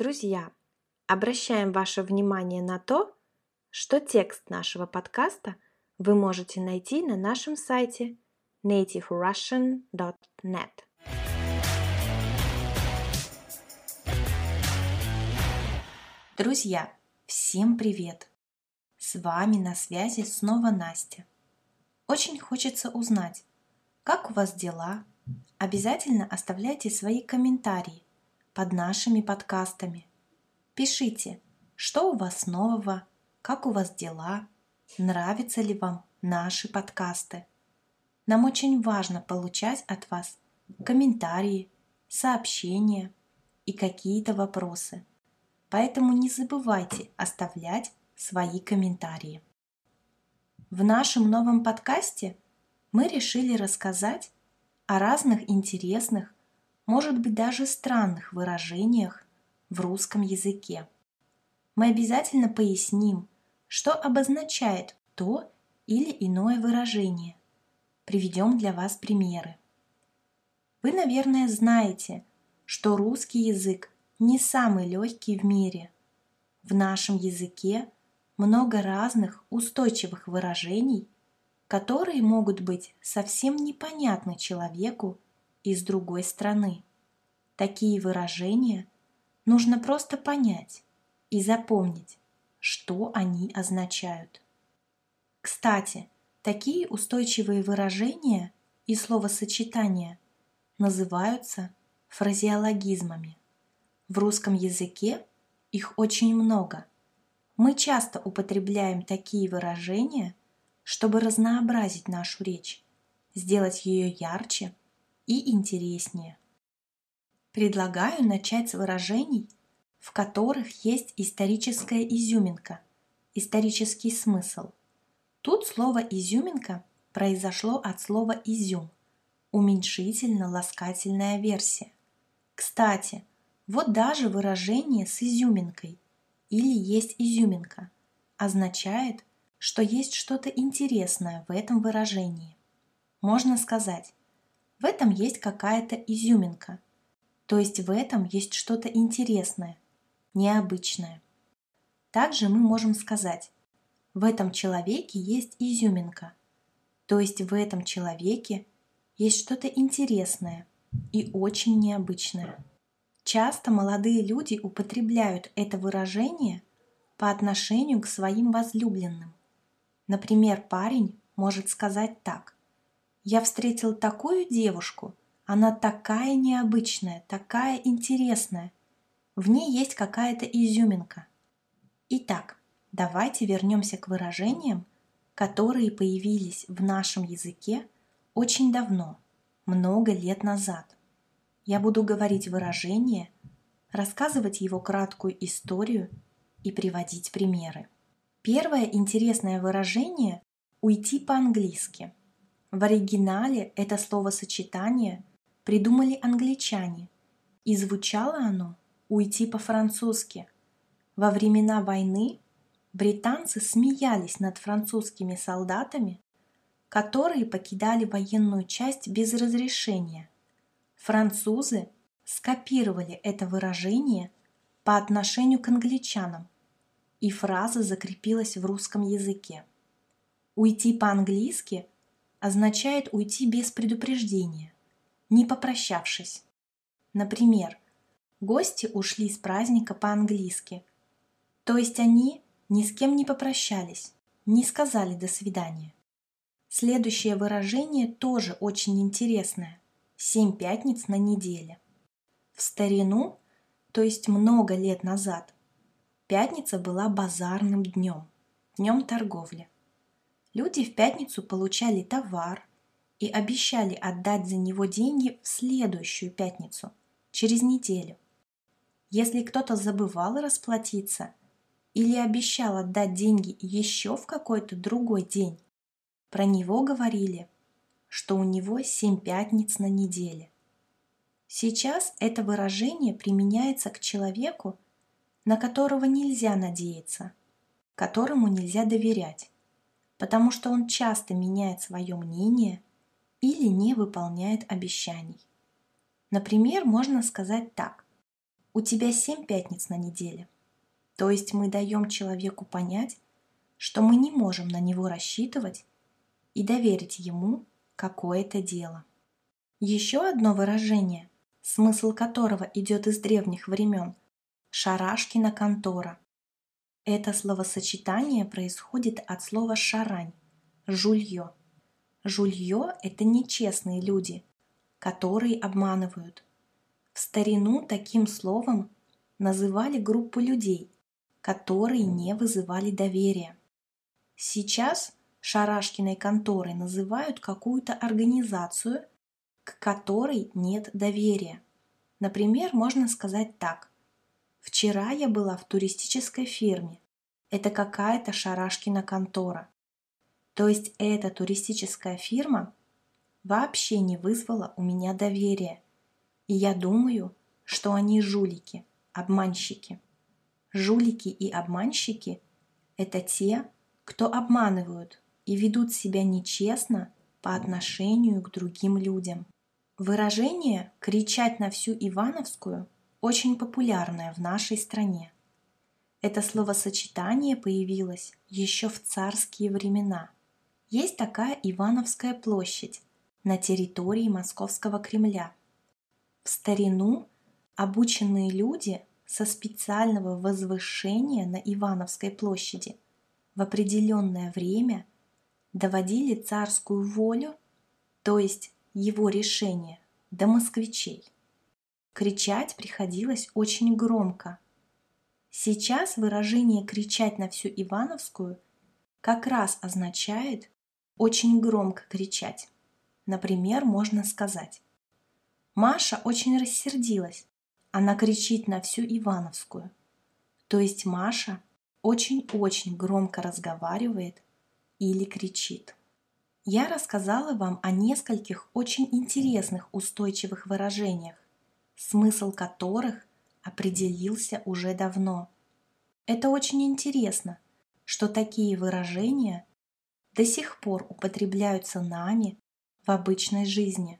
Друзья, обращаем ваше внимание на то, что текст нашего подкаста вы можете найти на нашем сайте nativerussian.net. Друзья, всем привет! С вами на связи снова Настя. Очень хочется узнать, как у вас дела? Обязательно оставляйте свои комментарии под нашими подкастами. Пишите, что у вас нового, как у вас дела, нравятся ли вам наши подкасты. Нам очень важно получать от вас комментарии, сообщения и какие-то вопросы. Поэтому не забывайте оставлять свои комментарии. В нашем новом подкасте мы решили рассказать о разных интересных может быть даже странных выражениях в русском языке. Мы обязательно поясним, что обозначает то или иное выражение. Приведем для вас примеры. Вы, наверное, знаете, что русский язык не самый легкий в мире. В нашем языке много разных устойчивых выражений, которые могут быть совсем непонятны человеку из другой страны. Такие выражения нужно просто понять и запомнить, что они означают. Кстати, такие устойчивые выражения и словосочетания называются фразеологизмами. В русском языке их очень много. Мы часто употребляем такие выражения, чтобы разнообразить нашу речь, сделать ее ярче и интереснее. Предлагаю начать с выражений, в которых есть историческая изюминка, исторический смысл. Тут слово «изюминка» произошло от слова «изюм», уменьшительно-ласкательная версия. Кстати, вот даже выражение с изюминкой или есть изюминка означает, что есть что-то интересное в этом выражении. Можно сказать, в этом есть какая-то изюминка, то есть в этом есть что-то интересное, необычное. Также мы можем сказать, в этом человеке есть изюминка, то есть в этом человеке есть что-то интересное и очень необычное. Часто молодые люди употребляют это выражение по отношению к своим возлюбленным. Например, парень может сказать так – я встретил такую девушку, она такая необычная, такая интересная. В ней есть какая-то изюминка. Итак, давайте вернемся к выражениям, которые появились в нашем языке очень давно, много лет назад. Я буду говорить выражение, рассказывать его краткую историю и приводить примеры. Первое интересное выражение – уйти по-английски – в оригинале это словосочетание придумали англичане, и звучало оно «уйти по-французски». Во времена войны британцы смеялись над французскими солдатами, которые покидали военную часть без разрешения. Французы скопировали это выражение по отношению к англичанам, и фраза закрепилась в русском языке. Уйти по-английски означает уйти без предупреждения, не попрощавшись. Например, гости ушли с праздника по-английски, то есть они ни с кем не попрощались, не сказали «до свидания». Следующее выражение тоже очень интересное. Семь пятниц на неделе. В старину, то есть много лет назад, пятница была базарным днем, днем торговли. Люди в пятницу получали товар и обещали отдать за него деньги в следующую пятницу, через неделю. Если кто-то забывал расплатиться или обещал отдать деньги еще в какой-то другой день, про него говорили, что у него семь пятниц на неделе. Сейчас это выражение применяется к человеку, на которого нельзя надеяться, которому нельзя доверять потому что он часто меняет свое мнение или не выполняет обещаний. Например, можно сказать так. у тебя семь пятниц на неделе. То есть мы даем человеку понять, что мы не можем на него рассчитывать и доверить ему какое-то дело. Еще одно выражение, смысл которого идет из древних времен – «шарашкина контора». Это словосочетание происходит от слова «шарань» – «жулье». Жулье – это нечестные люди, которые обманывают. В старину таким словом называли группу людей, которые не вызывали доверия. Сейчас Шарашкиной конторой называют какую-то организацию, к которой нет доверия. Например, можно сказать так. Вчера я была в туристической фирме. Это какая-то Шарашкина контора. То есть эта туристическая фирма вообще не вызвала у меня доверия. И я думаю, что они жулики, обманщики. Жулики и обманщики – это те, кто обманывают и ведут себя нечестно по отношению к другим людям. Выражение «кричать на всю Ивановскую» очень популярное в нашей стране. Это словосочетание появилось еще в царские времена. Есть такая Ивановская площадь на территории Московского Кремля. В старину обученные люди со специального возвышения на Ивановской площади в определенное время доводили царскую волю, то есть его решение, до москвичей. Кричать приходилось очень громко. Сейчас выражение «кричать на всю Ивановскую» как раз означает очень громко кричать. Например, можно сказать «Маша очень рассердилась, она кричит на всю Ивановскую. То есть Маша очень-очень громко разговаривает или кричит. Я рассказала вам о нескольких очень интересных устойчивых выражениях, смысл которых определился уже давно. Это очень интересно, что такие выражения до сих пор употребляются нами в обычной жизни.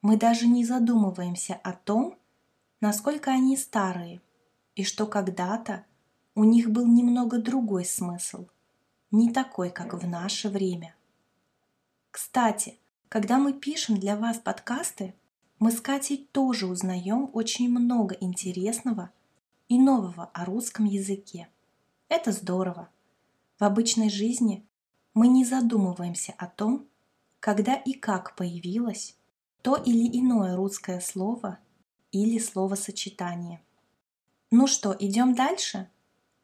Мы даже не задумываемся о том, насколько они старые, и что когда-то у них был немного другой смысл, не такой, как в наше время. Кстати, когда мы пишем для вас подкасты, мы с Катей тоже узнаем очень много интересного и нового о русском языке. Это здорово. В обычной жизни мы не задумываемся о том, когда и как появилось то или иное русское слово или словосочетание. Ну что, идем дальше?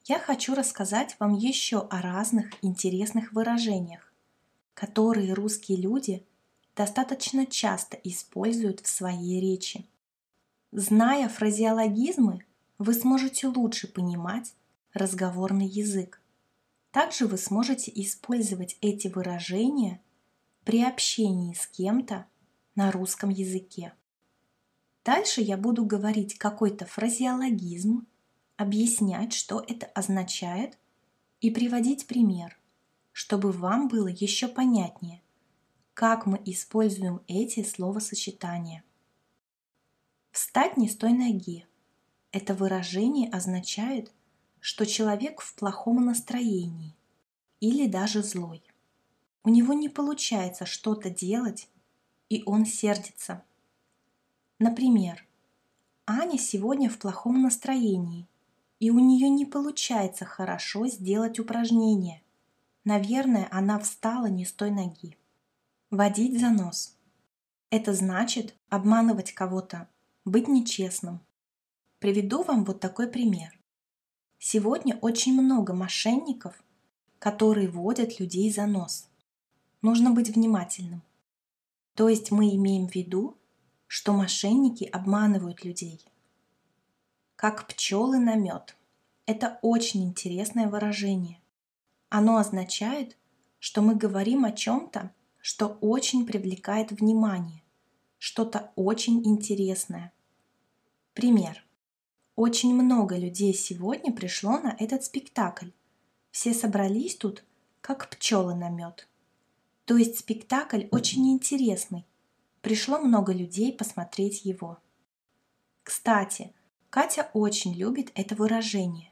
Я хочу рассказать вам еще о разных интересных выражениях, которые русские люди достаточно часто используют в своей речи. Зная фразеологизмы, вы сможете лучше понимать разговорный язык. Также вы сможете использовать эти выражения при общении с кем-то на русском языке. Дальше я буду говорить какой-то фразеологизм, объяснять, что это означает, и приводить пример, чтобы вам было еще понятнее, как мы используем эти словосочетания. Встать не с той ноги. Это выражение означает, что человек в плохом настроении или даже злой. У него не получается что-то делать, и он сердится – Например, Аня сегодня в плохом настроении, и у нее не получается хорошо сделать упражнение. Наверное, она встала не с той ноги. Водить за нос. Это значит обманывать кого-то, быть нечестным. Приведу вам вот такой пример. Сегодня очень много мошенников, которые водят людей за нос. Нужно быть внимательным. То есть мы имеем в виду, что мошенники обманывают людей. Как пчелы на мед. Это очень интересное выражение. Оно означает, что мы говорим о чем-то, что очень привлекает внимание, что-то очень интересное. Пример. Очень много людей сегодня пришло на этот спектакль. Все собрались тут, как пчелы на мед. То есть спектакль очень интересный, пришло много людей посмотреть его. Кстати, Катя очень любит это выражение.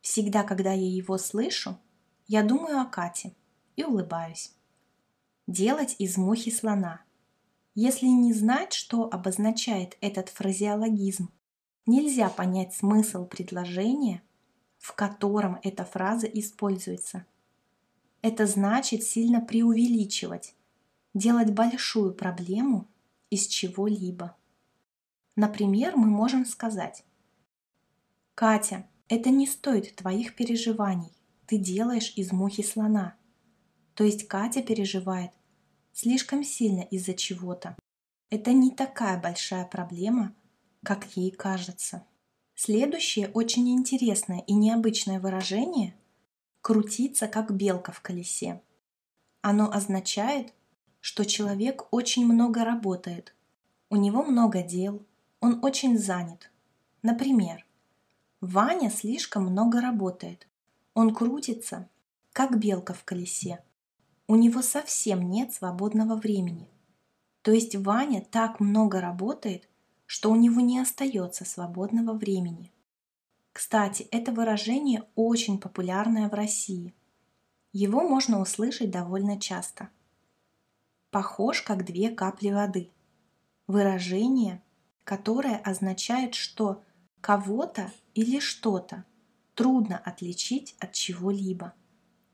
Всегда, когда я его слышу, я думаю о Кате и улыбаюсь. Делать из мухи слона. Если не знать, что обозначает этот фразеологизм, нельзя понять смысл предложения, в котором эта фраза используется. Это значит сильно преувеличивать, делать большую проблему из чего-либо. Например, мы можем сказать «Катя, это не стоит твоих переживаний, ты делаешь из мухи слона». То есть Катя переживает слишком сильно из-за чего-то. Это не такая большая проблема, как ей кажется. Следующее очень интересное и необычное выражение – крутиться как белка в колесе. Оно означает, что человек очень много работает, у него много дел, он очень занят. Например, Ваня слишком много работает, он крутится, как белка в колесе. У него совсем нет свободного времени. То есть Ваня так много работает, что у него не остается свободного времени. Кстати, это выражение очень популярное в России. Его можно услышать довольно часто – похож как две капли воды. Выражение, которое означает, что кого-то или что-то трудно отличить от чего-либо.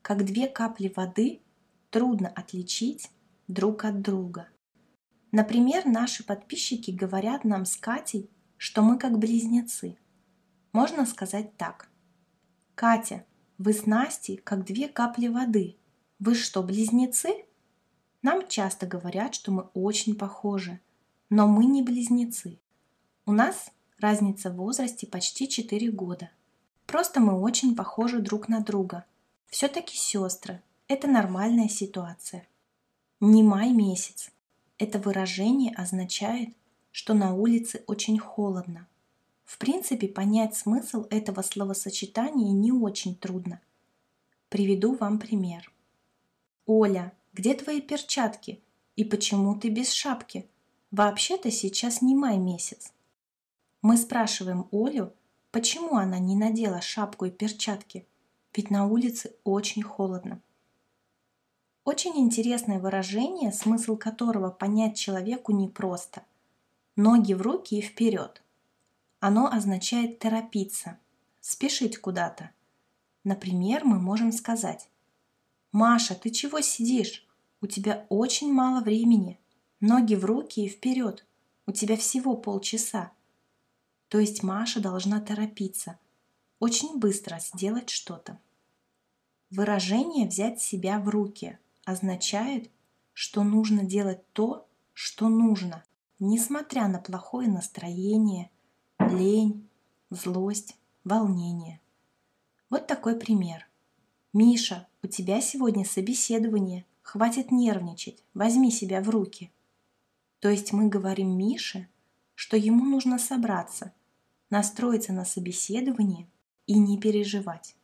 Как две капли воды трудно отличить друг от друга. Например, наши подписчики говорят нам с Катей, что мы как близнецы. Можно сказать так. Катя, вы с Настей как две капли воды. Вы что, близнецы? Нам часто говорят, что мы очень похожи, но мы не близнецы. У нас разница в возрасте почти 4 года. Просто мы очень похожи друг на друга. Все-таки сестры. Это нормальная ситуация. Не май месяц. Это выражение означает, что на улице очень холодно. В принципе, понять смысл этого словосочетания не очень трудно. Приведу вам пример. Оля, где твои перчатки? И почему ты без шапки? Вообще-то сейчас не май месяц. Мы спрашиваем Олю, почему она не надела шапку и перчатки, ведь на улице очень холодно. Очень интересное выражение, смысл которого понять человеку непросто. Ноги в руки и вперед. Оно означает торопиться, спешить куда-то. Например, мы можем сказать «Маша, ты чего сидишь? У тебя очень мало времени. Ноги в руки и вперед. У тебя всего полчаса». То есть Маша должна торопиться, очень быстро сделать что-то. Выражение «взять себя в руки» означает, что нужно делать то, что нужно, несмотря на плохое настроение, лень, злость, волнение. Вот такой пример. «Миша, у тебя сегодня собеседование. Хватит нервничать. Возьми себя в руки». То есть мы говорим Мише, что ему нужно собраться, настроиться на собеседование и не переживать.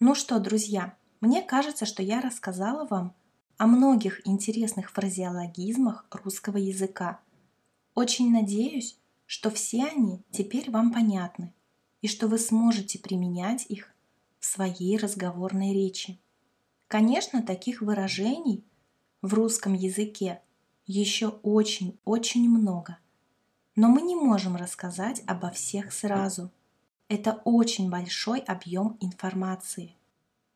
Ну что, друзья, мне кажется, что я рассказала вам о многих интересных фразеологизмах русского языка. Очень надеюсь, что все они теперь вам понятны и что вы сможете применять их в своей разговорной речи. Конечно, таких выражений в русском языке еще очень-очень много. Но мы не можем рассказать обо всех сразу. Это очень большой объем информации.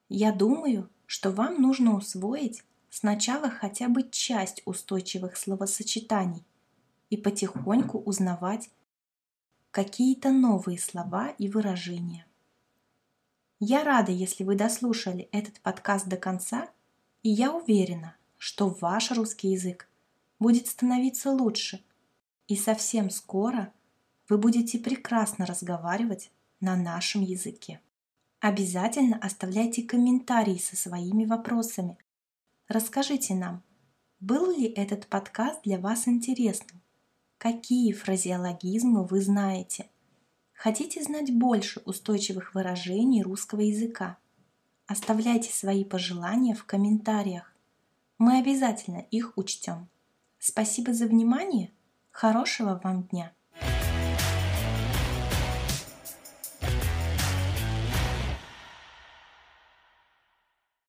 Я думаю, что вам нужно усвоить сначала хотя бы часть устойчивых словосочетаний и потихоньку узнавать какие-то новые слова и выражения. Я рада, если вы дослушали этот подкаст до конца, и я уверена, что ваш русский язык будет становиться лучше, и совсем скоро вы будете прекрасно разговаривать на нашем языке. Обязательно оставляйте комментарии со своими вопросами. Расскажите нам, был ли этот подкаст для вас интересным? Какие фразеологизмы вы знаете – Хотите знать больше устойчивых выражений русского языка? Оставляйте свои пожелания в комментариях. Мы обязательно их учтем. Спасибо за внимание. Хорошего вам дня!